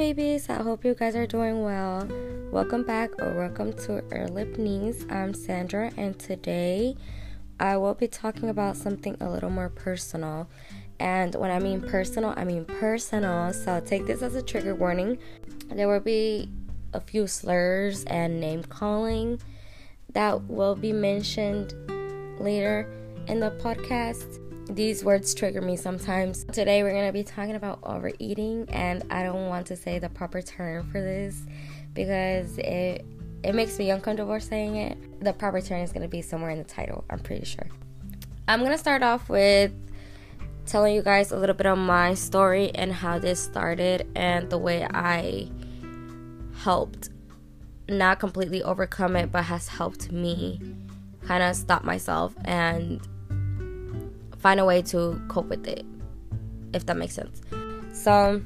babies. I hope you guys are doing well. Welcome back or welcome to Lip Knees. I'm Sandra, and today I will be talking about something a little more personal. And when I mean personal, I mean personal. So take this as a trigger warning. There will be a few slurs and name calling that will be mentioned later in the podcast these words trigger me sometimes. Today we're going to be talking about overeating and I don't want to say the proper term for this because it it makes me uncomfortable saying it. The proper term is going to be somewhere in the title, I'm pretty sure. I'm going to start off with telling you guys a little bit of my story and how this started and the way I helped not completely overcome it but has helped me kind of stop myself and find a way to cope with it, if that makes sense. So,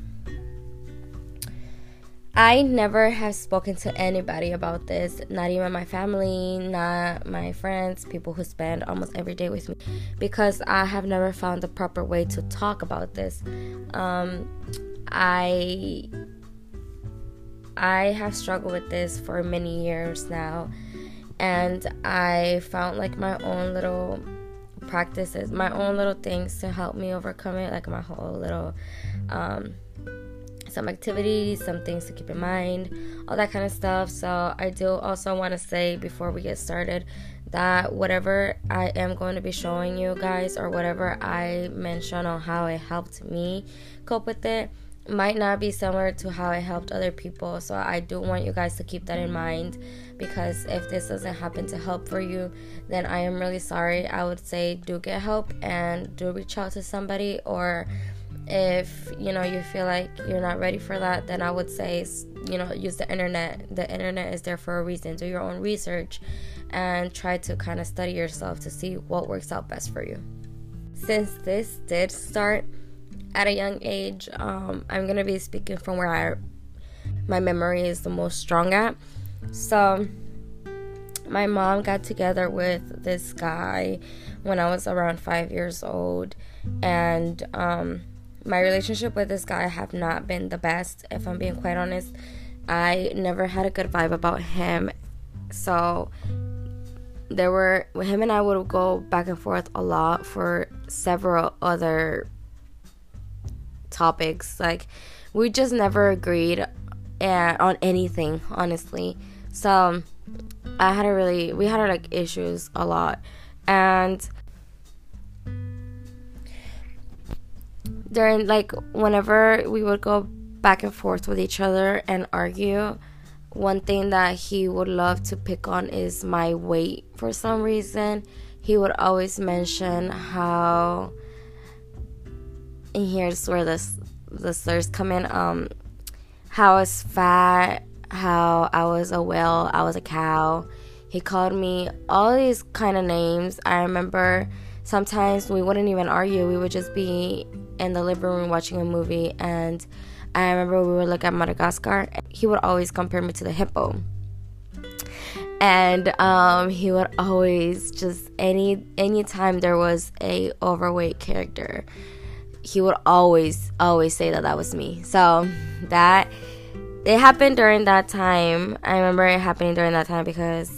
I never have spoken to anybody about this, not even my family, not my friends, people who spend almost every day with me, because I have never found the proper way to talk about this. Um, I I have struggled with this for many years now, and I found like my own little practices, my own little things to help me overcome it, like my whole little um, some activities, some things to keep in mind, all that kind of stuff. So, I do also want to say before we get started that whatever I am going to be showing you guys, or whatever I mention on how it helped me cope with it, might not be similar to how it helped other people. So I do want you guys to keep that in mind because if this doesn't happen to help for you, then I am really sorry. I would say do get help and do reach out to somebody or if you know you feel like you're not ready for that then i would say you know use the internet the internet is there for a reason do your own research and try to kind of study yourself to see what works out best for you since this did start at a young age. Um, I'm gonna be speaking from where I my memory is the most strong at. So my mom got together with this guy when I was around five years old, and um, my relationship with this guy have not been the best. If I'm being quite honest, I never had a good vibe about him. So there were him and I would go back and forth a lot for several other topics. Like we just never agreed uh, on anything, honestly. So I had a really we had like issues a lot, and during like whenever we would go back and forth with each other and argue one thing that he would love to pick on is my weight for some reason he would always mention how and here's where this the slurs come in. Um, how I was fat, how I was a whale, I was a cow. He called me all these kind of names. I remember sometimes we wouldn't even argue. We would just be in the living room watching a movie, and I remember we would look at Madagascar. He would always compare me to the hippo and um, he would always just any anytime there was a overweight character he would always always say that that was me. So that it happened during that time. I remember it happening during that time because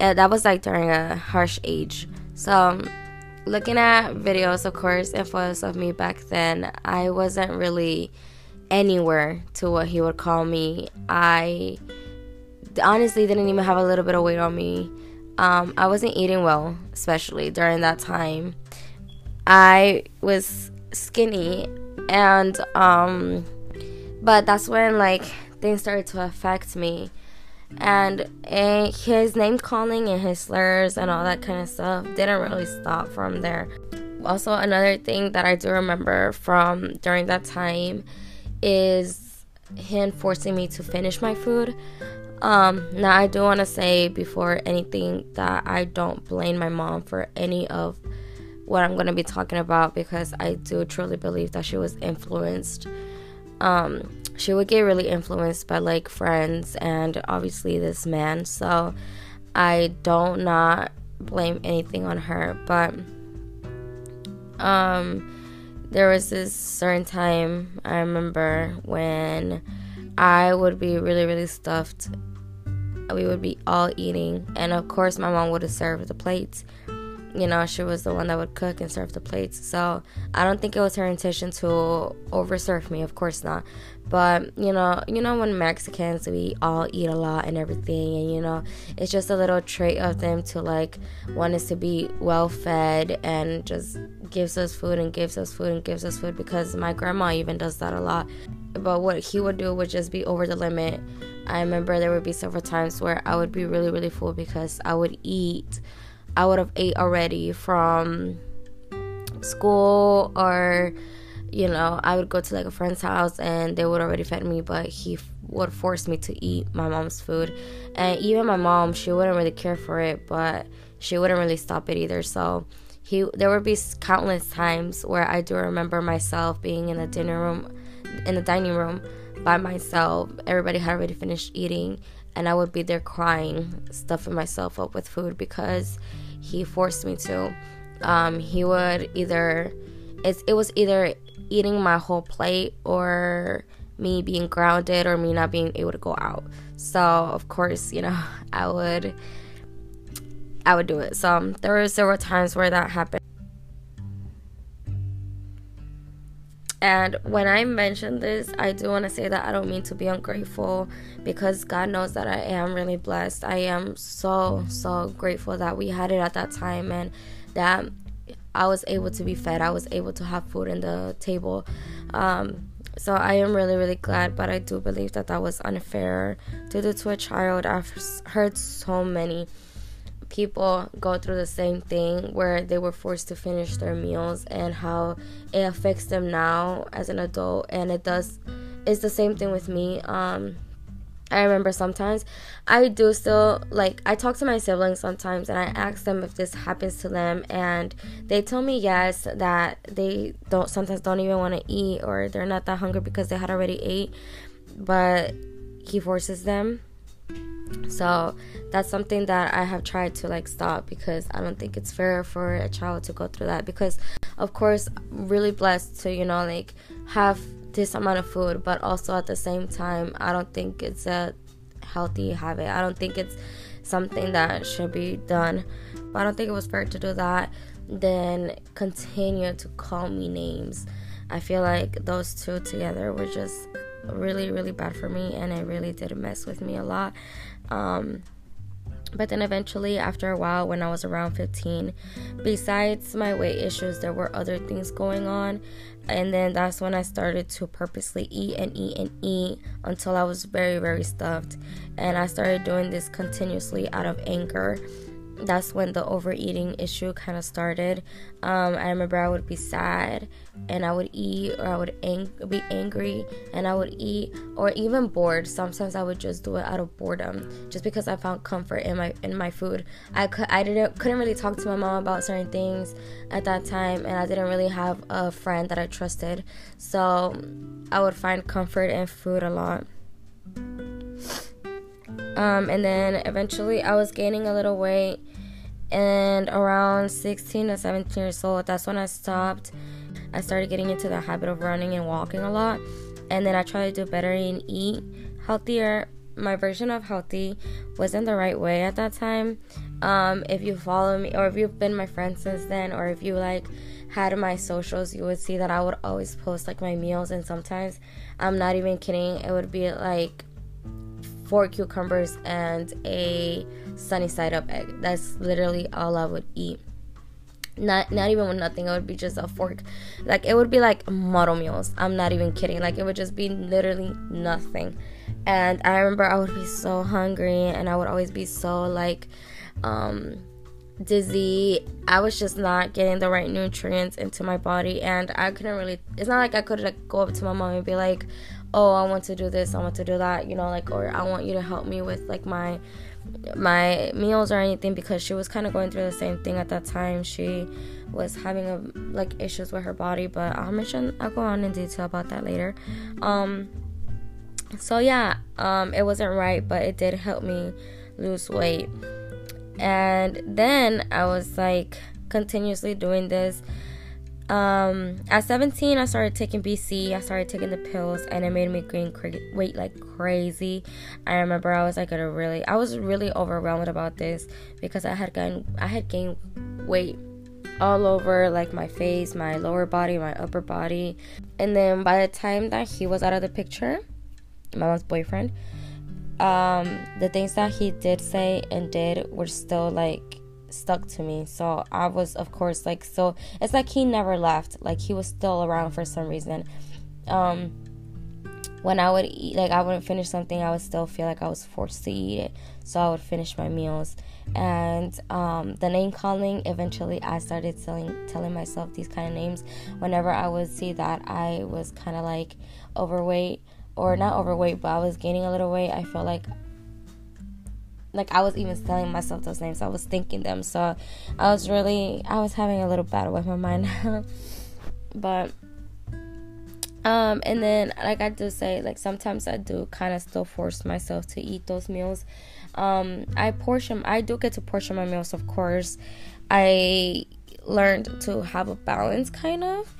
it, that was like during a harsh age. So looking at videos of course and photos of me back then i wasn't really anywhere to what he would call me. I honestly didn't even have a little bit of weight on me. Um, i wasn't eating well especially during that time. I was skinny and um but that's when like things started to affect me. And uh, his name calling and his slurs and all that kind of stuff didn't really stop from there. Also another thing that i do remember from during that time is him forcing me to finish my food. Um now i do want to say before anything that i don't blame my mom for any of what I'm going to be talking about because I do truly believe that she was influenced. Um, she would get really influenced by like friends and obviously this man. So I don't not blame anything on her, but um there was this certain time I remember when I would be really, really stuffed. We would be all eating, and of course, my mom would have served the plates you know, she was the one that would cook and serve the plates. So I don't think it was her intention to overserve me. Of course not. But you know, you know when Mexicans we all eat a lot and everything, and you know, it's just a little trait of them to like want us to be well fed and just gives us food and gives us food and gives us food because my grandma even does that a lot. But what he would do would just be over the limit. I remember there would be several times where I would be really, really full because I would eat I would have ate already from school or you know I would go to like a friend's house and they would already fed me but he f- would force me to eat my mom's food. And even my mom she wouldn't really care for it but she wouldn't really stop it either. So he there would be countless times where I do remember myself being in the dinner room in the dining room by myself. Everybody had already finished eating and I would be there crying stuffing myself up with food because he forced me to. Um, he would either it's, it was either eating my whole plate or me being grounded or me not being able to go out. So of course, you know, I would I would do it. So there were several times where that happened. And when I mention this, I do want to say that I don't mean to be ungrateful because God knows that I am really blessed. I am so, so grateful that we had it at that time and that I was able to be fed. I was able to have food in the table. Um, so I am really, really glad, but I do believe that that was unfair to do to a child. I've heard so many people go through the same thing where they were forced to finish their meals and how it affects them now as an adult. And it does it's the same thing with me. Um I remember sometimes I do still like I talk to my siblings sometimes and I ask them if this happens to them and they tell me yes that they don't sometimes don't even want to eat or they're not that hungry because they had already ate but he forces them so that's something that I have tried to like stop because I don't think it's fair for a child to go through that because of course I'm really blessed to you know like have this amount of food but also at the same time I don't think it's a healthy habit. I don't think it's something that should be done. I don't think it was fair to do that. Then continue to call me names. I feel like those two together were just really really bad for me and it really did mess with me a lot. Um, but then eventually after a while when i was around 15 besides my weight issues there were other things going on. And then that's when i started to purposely eat and eat and eat until i was very very stuffed. And i started doing this continuously out of anger that's when the overeating issue kind of started. Um, I remember I would be sad and I would eat, or I would ang- be angry and I would eat, or even bored. Sometimes I would just do it out of boredom, just because I found comfort in my in my food. I I didn't couldn't really talk to my mom about certain things at that time, and I didn't really have a friend that I trusted, so I would find comfort in food a lot. Um, and then eventually I was gaining a little weight and around 16 or 17 years old that's when i stopped. I started getting into the habit of running and walking a lot and then i tried to do better and eat healthier. My version of healthy wasn't the right way at that time. Um, if you follow me or if you've been my friend since then or if you like had my socials you would see that i would always post like my meals and sometimes i'm not even kidding it would be like four cucumbers and a sunny side up egg. That's literally all I would eat. Not not even with nothing. It would be just a fork. Like it would be like model meals. I'm not even kidding. Like it would just be literally nothing. And I remember I would be so hungry and I would always be so like um dizzy. I was just not getting the right nutrients into my body and I couldn't really it's not like I could like go up to my mom and be like, "Oh, I want to do this, I want to do that," you know, like or I want you to help me with like my my meals or anything because she was kind of going through the same thing at that time. She was having a, like issues with her body, but I'll mention I'll go on in detail about that later. Um, so yeah, um, it wasn't right, but it did help me lose weight. And then I was like continuously doing this um, at 17, I started taking BC. I started taking the pills, and it made me gain weight like crazy. I remember I was like at a really, I was really overwhelmed about this because I had gained, I had gained weight all over like my face, my lower body, my upper body. And then by the time that he was out of the picture, my mom's boyfriend, um, the things that he did say and did were still like stuck to me. So I was, of course, like, so it's like he never left. Like he was still around for some reason. Um, when I would eat, like, I wouldn't finish something, I would still feel like I was forced to eat it. So I would finish my meals. And um, the name calling, eventually, I started telling telling myself these kind of names whenever I would see that I was kind of like overweight or not overweight, but I was gaining a little weight. I felt like like I was even telling myself those names. I was thinking them. So I was really I was having a little battle with my mind. but um and then like I do say like sometimes I do kind of still force myself to eat those meals. Um I portion I do get to portion my meals of course. I learned to have a balance kind of.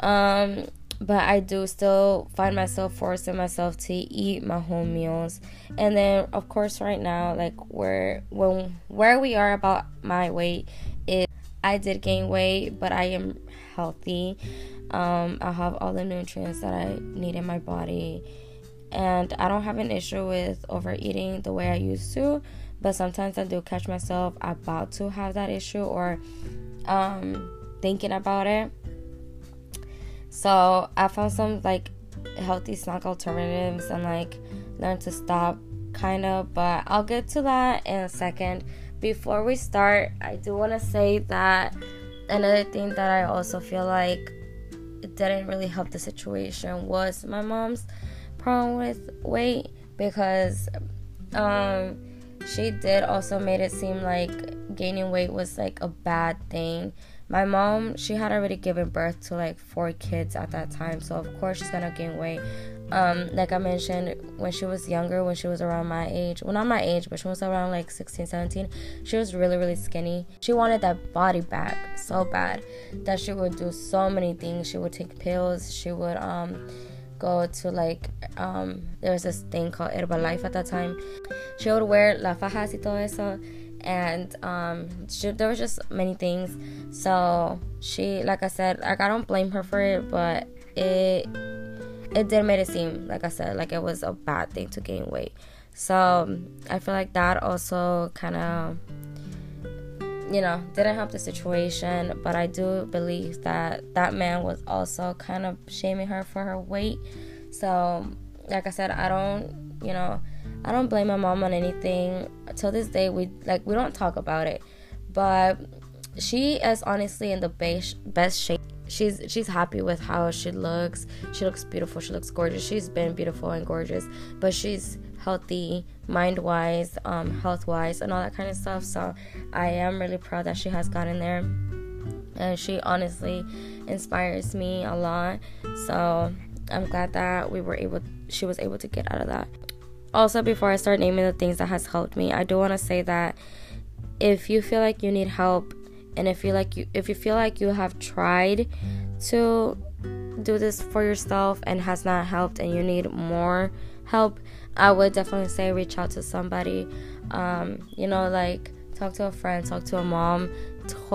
Um but I do still find myself forcing myself to eat my home meals. And then of course right now like where when where we are about my weight is I did gain weight, but I am healthy. Um, I have all the nutrients that I need in my body. And I don't have an issue with overeating the way I used to, but sometimes I do catch myself about to have that issue or um, thinking about it so I found some like healthy snack alternatives and like learned to stop kind of, but I'll get to that in a second. Before we start, I do want to say that another thing that I also feel like it didn't really help the situation was my mom's problem with weight because um she did also made it seem like gaining weight was like a bad thing my mom she had already given birth to like four kids at that time so of course she's gonna gain weight. Um, like i mentioned when she was younger when she was around my age well not my age but she was around like 16 17 she was really really skinny. She wanted that body back so bad that she would do so many things. She would take pills. She would um go to like um there was this thing called Herbalife at that time. She would wear la fajas y todo eso and um, she, there was just many things. So she, like I said, like I don't blame her for it, but it it did make it seem, like I said, like it was a bad thing to gain weight. So I feel like that also kind of, you know, didn't help the situation. But I do believe that that man was also kind of shaming her for her weight. So, like I said, I don't, you know I don't blame my mom on anything. Till this day, we like we don't talk about it, but she is honestly in the best best shape. She's she's happy with how she looks. She looks beautiful. She looks gorgeous. She's been beautiful and gorgeous, but she's healthy, mind wise, um, health wise, and all that kind of stuff. So I am really proud that she has gotten there, and she honestly inspires me a lot. So I'm glad that we were able. She was able to get out of that. Also before i start naming the things that has helped me i do want to say that if you feel like you need help and if you like you if you feel like you have tried to do this for yourself and has not helped and you need more help i would definitely say reach out to somebody. Um, you know like talk to a friend talk to a mom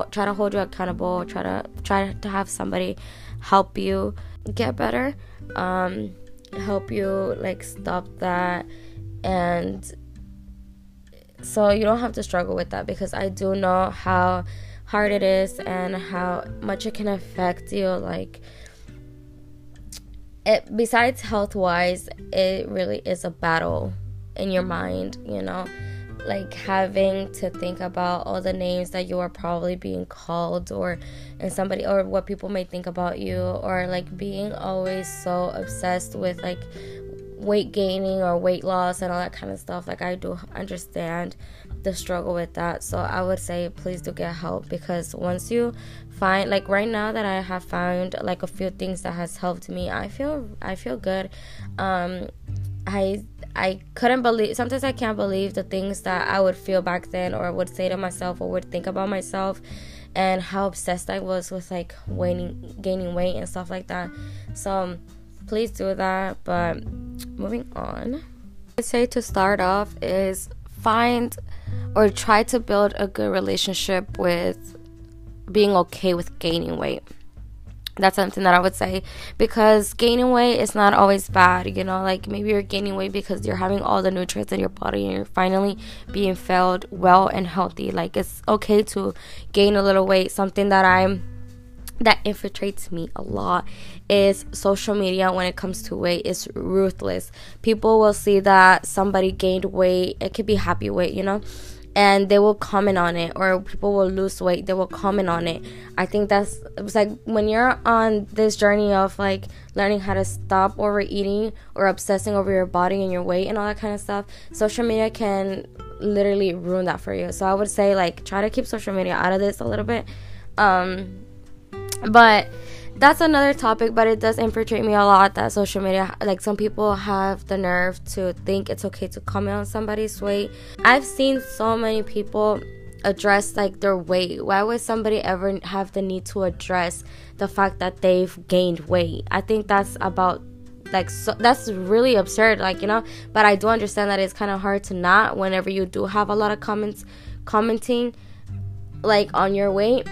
try to hold you accountable try to try to have somebody help you get better. Um, help you like stop that. And so you don't have to struggle with that because I do know how hard it is and how much it can affect you like it besides health wise it really is a battle in your mind you know like having to think about all the names that you are probably being called or and somebody or what people may think about you or like being always so obsessed with like weight gaining or weight loss and all that kind of stuff like i do understand the struggle with that. So i would say please do get help because once you find like right now that i have found like a few things that has helped me i feel i feel good. Um i i couldn't believe sometimes i can't believe the things that i would feel back then or would say to myself or would think about myself and how obsessed I was with like gaining gaining weight and stuff like that. So um, please do that. But moving on, I say to start off is find or try to build a good relationship with being okay with gaining weight that's something that I would say because gaining weight is not always bad. You know, like maybe you're gaining weight because you're having all the nutrients in your body and you're finally being filled well and healthy. Like it's okay to gain a little weight. Something that I'm that infiltrates me a lot is social media when it comes to weight is ruthless. People will see that somebody gained weight. It could be happy weight, you know and they will comment on it or people will lose weight they will comment on it. I think that's it's like when you're on this journey of like learning how to stop overeating or obsessing over your body and your weight and all that kind of stuff social media can literally ruin that for you. So i would say like try to keep social media out of this a little bit. Um but that's another topic, but it does infiltrate me a lot that social media, like some people have the nerve to think it's okay to comment on somebody's weight. I've seen so many people address like their weight. Why would somebody ever have the need to address the fact that they've gained weight? I think that's about like so that's really absurd like you know but i do understand that it's kind of hard to not whenever you do have a lot of comments commenting like on your weight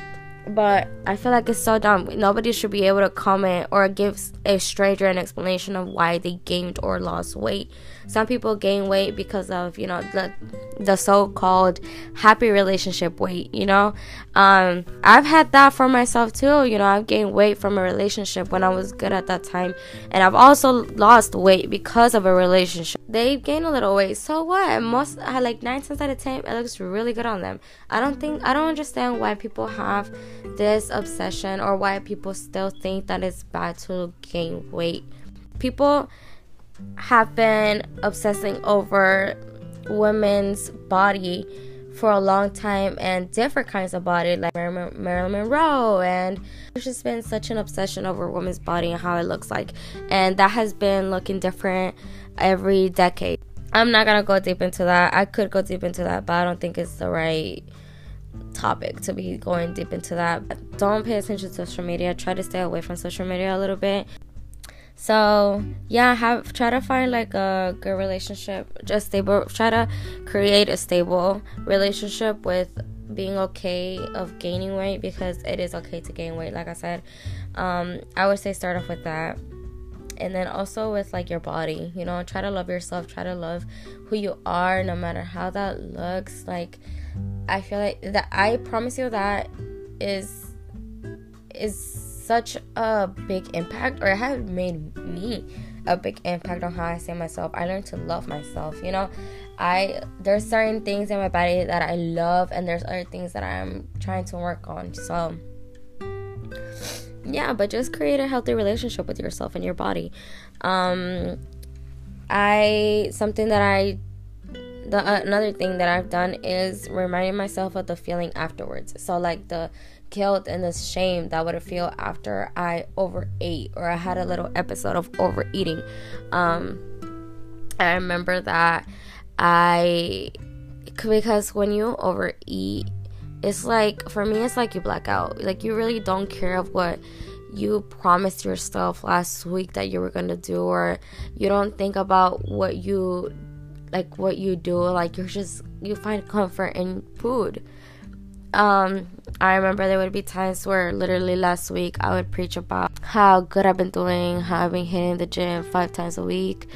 but I feel like it's so dumb. Nobody should be able to comment or give a stranger an explanation of why they gained or lost weight. Some people gain weight because of you know the the so-called happy relationship weight. You know, um, I've had that for myself too. You know, I've gained weight from a relationship when I was good at that time, and I've also lost weight because of a relationship. They gain a little weight, so what? Most like nine times out of ten, it looks really good on them. I don't think I don't understand why people have this obsession or why people still think that it's bad to gain weight. People have been obsessing over women's body for a long time and different kinds of body like Marilyn Monroe and there's just been such an obsession over women's body and how it looks like and that has been looking different every decade. I'm not gonna go deep into that. I could go deep into that, but I don't think it's the right topic to be going deep into that. Don't pay attention to social media. Try to stay away from social media a little bit. So yeah, have try to find like a good relationship, just stable. Try to create a stable relationship with being okay of gaining weight because it is okay to gain weight. Like I said, um, I would say start off with that, and then also with like your body. You know, try to love yourself. Try to love who you are, no matter how that looks. Like I feel like that. I promise you that is is such a big impact, or it has made me a big impact on how I see myself. I learned to love myself. You know, I there's certain things in my body that I love, and there's other things that I'm trying to work on. So yeah, but just create a healthy relationship with yourself and your body. Um, I something that I the uh, another thing that I've done is reminding myself of the feeling afterwards. So like the guilt and the shame that would feel after I overate or I had a little episode of overeating. Um, I remember that I because when you overeat, it's like for me, it's like you black out. Like you really don't care of what you promised yourself last week that you were gonna do, or you don't think about what you like what you do. Like you're just you find comfort in food. Um, I remember there would be times where literally last week I would preach about how good I've been doing, how I've been hitting the gym five times a week,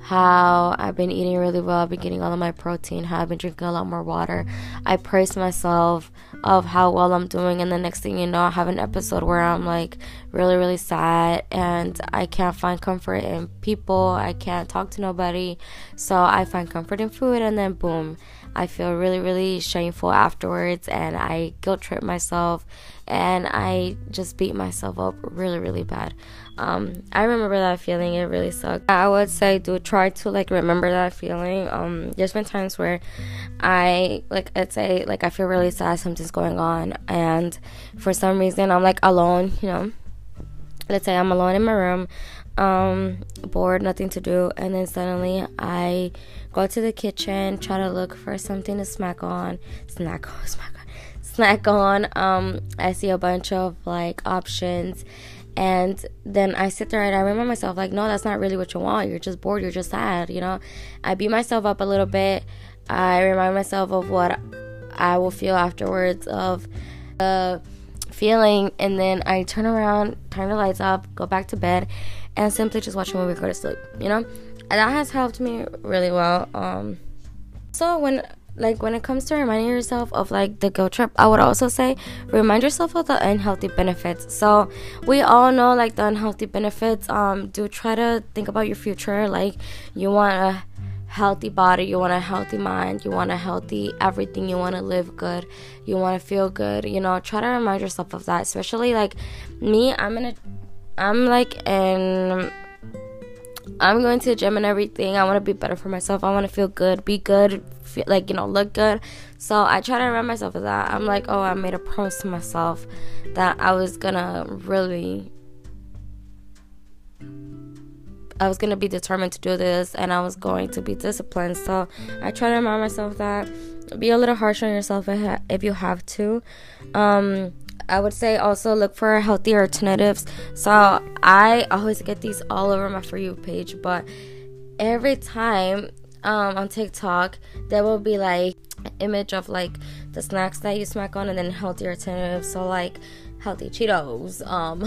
how I've been eating really well, I've been getting all of my protein, how I've been drinking a lot more water. I praise myself of how well I'm doing, and the next thing you know, I have an episode where I'm like really, really sad and I can't find comfort in people, I can't talk to nobody, so I find comfort in food, and then boom I feel really, really shameful afterwards, and I guilt trip myself, and I just beat myself up really, really bad. Um, I remember that feeling; it really sucked. I would say do try to like remember that feeling. Um, there's been times where I like I'd say like I feel really sad, something's going on, and for some reason I'm like alone, you know. Let's say I'm alone in my room, um, bored, nothing to do, and then suddenly I go to the kitchen, try to look for something to smack on, snack on, smack on, snack on. Um, I see a bunch of like options, and then I sit there and I remind myself like, no, that's not really what you want. You're just bored. You're just sad. You know, I beat myself up a little bit. I remind myself of what I will feel afterwards of the feeling, and then I turn around, turn the lights off, go back to bed, and simply just watch a movie, go to sleep. You know, and that has helped me really well. Um, so when like when it comes to reminding yourself of like the guilt trip i would also say remind yourself of the unhealthy benefits so we all know like the unhealthy benefits um do try to think about your future like you want a healthy body you want a healthy mind you want a healthy everything you want to live good you want to feel good you know try to remind yourself of that especially like me i'm in a i'm like in I'm going to the gym and everything. I want to be better for myself. I want to feel good, be good, feel like, you know, look good. So I try to remind myself of that. I'm like, oh, I made a promise to myself that I was going to really I was gonna be determined to do this and I was going to be disciplined. So I try to remind myself that be a little harsh on yourself if you have to. Um, I would say also look for healthy alternatives. So I always get these all over my For You page, but every time um, on TikTok, there will be like image of like the snacks that you smack on and then healthy alternatives. So like healthy Cheetos, um,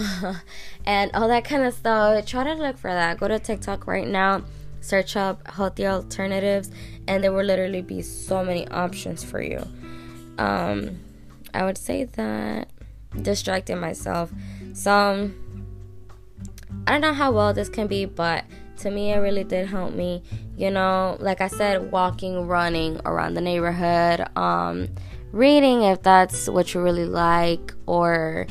and all that kind of stuff. Try to look for that. Go to TikTok right now, search up healthy alternatives, and there will literally be so many options for you. Um, I would say that distracting myself. So I don't know how well this can be, but to me, it really did help me. You know, like I said, walking, running around the neighborhood, um, reading if that's what you really like, or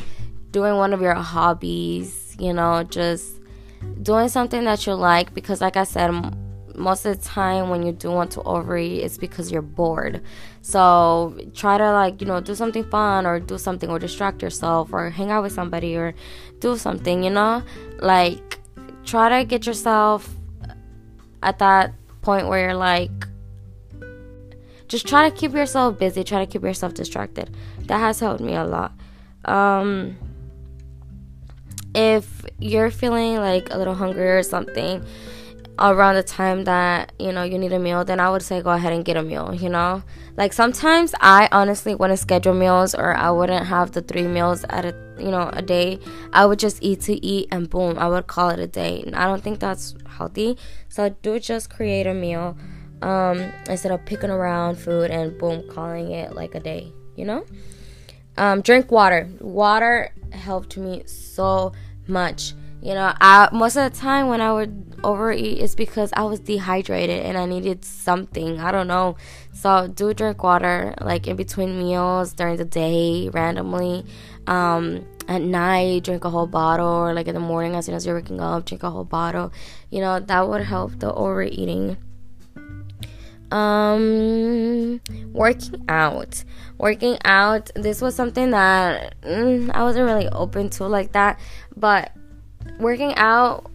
doing one of your hobbies. You know, just doing something that you like because, like I said, most of the time when you do want to overeat it's because you're bored so try to like you know do something fun or do something or distract yourself or hang out with somebody or do something you know like try to get yourself at that point where you're like just try to keep yourself busy try to keep yourself distracted. That has helped me a lot. Um if you're feeling like a little hungry or something around the time that you know you need a meal then i would say go ahead and get a meal you know? Like sometimes i honestly wouldn't schedule meals or i wouldn't have the three meals at a you know a day. I would just eat to eat and boom i would call it a day. And i don't think that's healthy. So do just create a meal um, instead of picking around food and boom calling it like a day you know um, drink water water helped me so much you know, I most of the time when I would overeat it's because I was dehydrated and I needed something. I don't know. So do drink water like in between meals, during the day, randomly. Um, at night, drink a whole bottle, or like in the morning as soon as you're waking up, drink a whole bottle. You know, that would help the overeating. Um, working out. Working out. This was something that mm, I wasn't really open to like that, but working out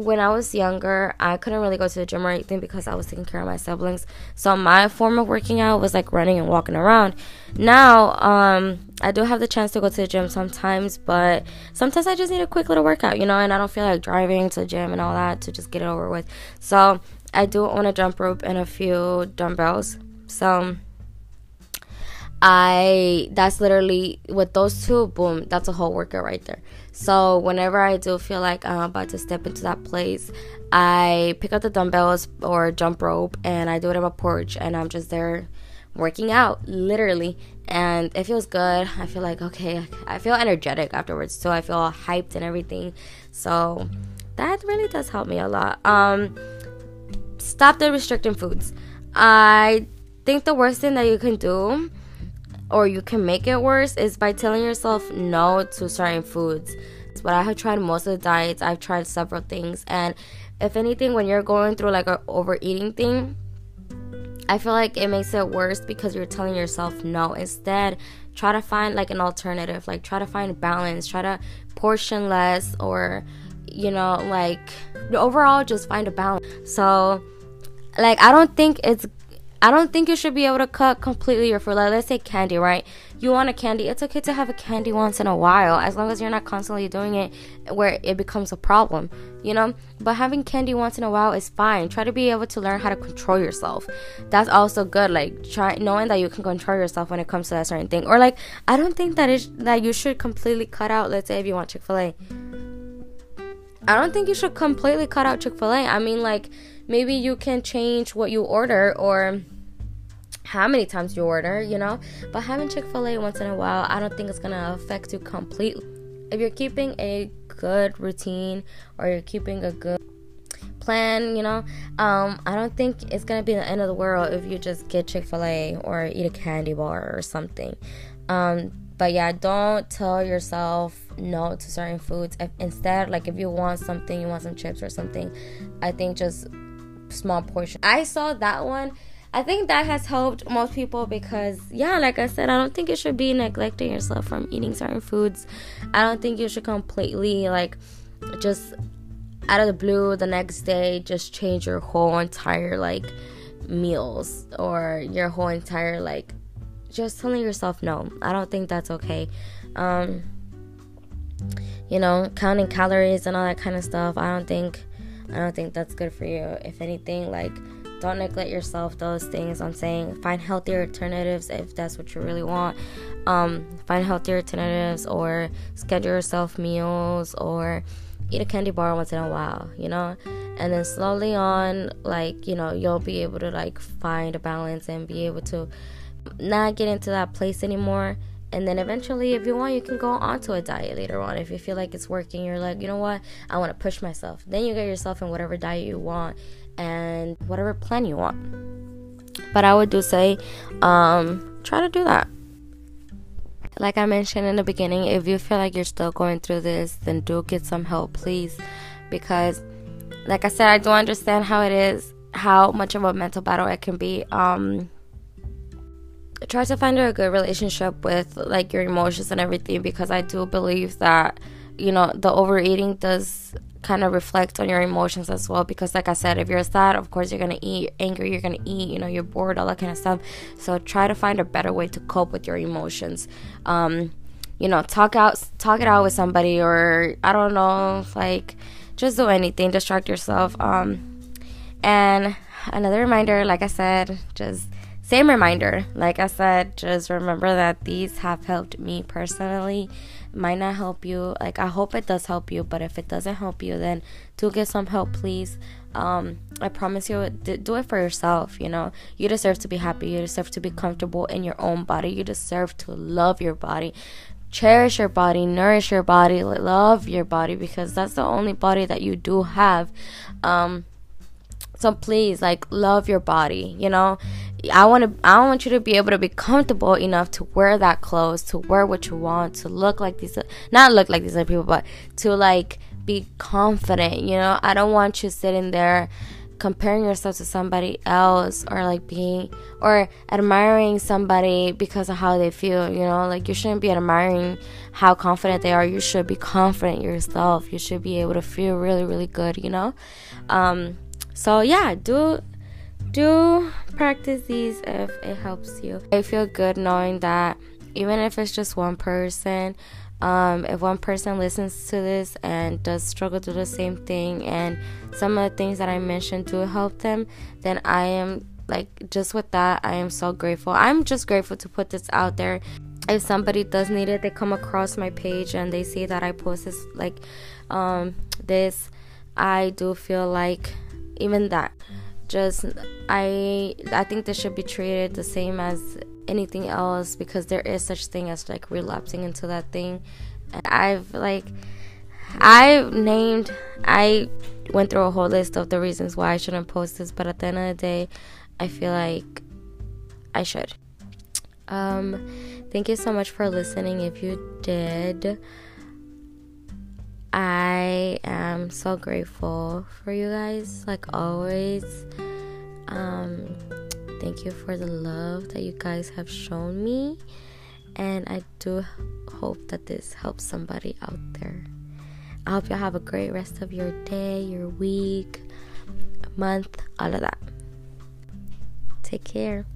when I was younger, I couldn't really go to the gym or anything because I was taking care of my siblings. So my form of working out was like running and walking around. Now, um, I do have the chance to go to the gym sometimes, but sometimes I just need a quick little workout, you know, and I don't feel like driving to the gym and all that to just get it over with. So I do own a jump rope and a few dumbbells. So I that's literally with those two, boom, that's a whole workout right there. So whenever I do feel like I'm about to step into that place, I pick up the dumbbells or jump rope and I do it on my porch and I'm just there working out literally and it feels good. I feel like okay, I feel energetic afterwards. So I feel all hyped and everything. So that really does help me a lot. Um stop the restricting foods. I think the worst thing that you can do or you can make it worse is by telling yourself no to certain foods. But I have tried most of the diets, I've tried several things, and if anything, when you're going through like an overeating thing, I feel like it makes it worse because you're telling yourself no. Instead, try to find like an alternative, like try to find balance, try to portion less, or you know, like overall, just find a balance. So, like, I don't think it's I don't think you should be able to cut completely your food. Like let's say candy, right? You want a candy. It's okay to have a candy once in a while, as long as you're not constantly doing it where it becomes a problem, you know. But having candy once in a while is fine. Try to be able to learn how to control yourself. That's also good. Like try knowing that you can control yourself when it comes to that certain thing. Or like I don't think that is that you should completely cut out. Let's say if you want Chick Fil A. I don't think you should completely cut out Chick Fil A. I mean like maybe you can change what you order or how many times you order, you know. But having Chick fil A once in a while, I don't think it's gonna affect you completely. If you're keeping a good routine or you're keeping a good plan, you know, um, I don't think it's gonna be the end of the world if you just get Chick fil A or eat a candy bar or something. Um, but yeah, don't tell yourself no to certain foods. If, instead, like if you want something, you want some chips or something, I think just small portion. I saw that one. I think that has helped most people because, yeah, like I said, I don't think you should be neglecting yourself from eating certain foods. I don't think you should completely, like, just out of the blue the next day just change your whole entire, like, meals or your whole entire, like, just telling yourself no. I don't think that's okay. Um, you know, counting calories and all that kind of stuff. I don't think I don't think that's good for you. If anything, like don't neglect yourself. Those things I'm saying. Find healthier alternatives if that's what you really want. Um, find healthier alternatives or schedule yourself meals or eat a candy bar once in a while, you know? And then slowly on, like, you know, you'll be able to like find a balance and be able to not get into that place anymore and then eventually if you want you can go on to a diet later on. If you feel like it's working you're like you know what? I want to push myself. Then you get yourself in whatever diet you want and whatever plan you want. But i would do say um, try to do that. Like i mentioned in the beginning if you feel like you're still going through this then do get some help please. Because like i said i do understand how it is how much of a mental battle it can be. Um, try to find a good relationship with like your emotions and everything because I do believe that you know the overeating does kind of reflect on your emotions as well because like I said if you're sad of course you're gonna eat angry you're gonna eat you know you're bored all that kind of stuff. So try to find a better way to cope with your emotions. Um you know talk out talk it out with somebody or I don't know like just do anything distract yourself. Um and another reminder like I said just same reminder. Like i said just remember that these have helped me personally. Might not help you. Like i hope it does help you but if it doesn't help you then do get some help please. Um i promise you do it for yourself you know. You deserve to be happy. You deserve to be comfortable in your own body. You deserve to love your body. Cherish your body. Nourish your body. Love your body because that's the only body that you do have. Um so please like love your body you know I want to I want you to be able to be comfortable enough to wear that clothes, to wear what you want, to look like these not look like these other people, but to like be confident, you know? I don't want you sitting there comparing yourself to somebody else or like being or admiring somebody because of how they feel, you know? Like you shouldn't be admiring how confident they are. You should be confident yourself. You should be able to feel really really good, you know? Um so yeah, do do practice these if it helps you. I feel good knowing that even if it's just one person, um, if one person listens to this and does struggle do the same thing, and some of the things that I mentioned do help them, then I am like just with that, I am so grateful. I'm just grateful to put this out there. If somebody does need it, they come across my page and they see that I post this like um, this. I do feel like even that just i i think this should be treated the same as anything else because there is such thing as like relapsing into that thing. And i've like I've named i went through a whole list of the reasons why i shouldn't post this but at the end of the day i feel like i should. Um thank you so much for listening if you did I am so grateful for you guys, like always. Um, thank you for the love that you guys have shown me, and I do hope that this helps somebody out there. I hope y'all have a great rest of your day, your week, month, all of that. Take care.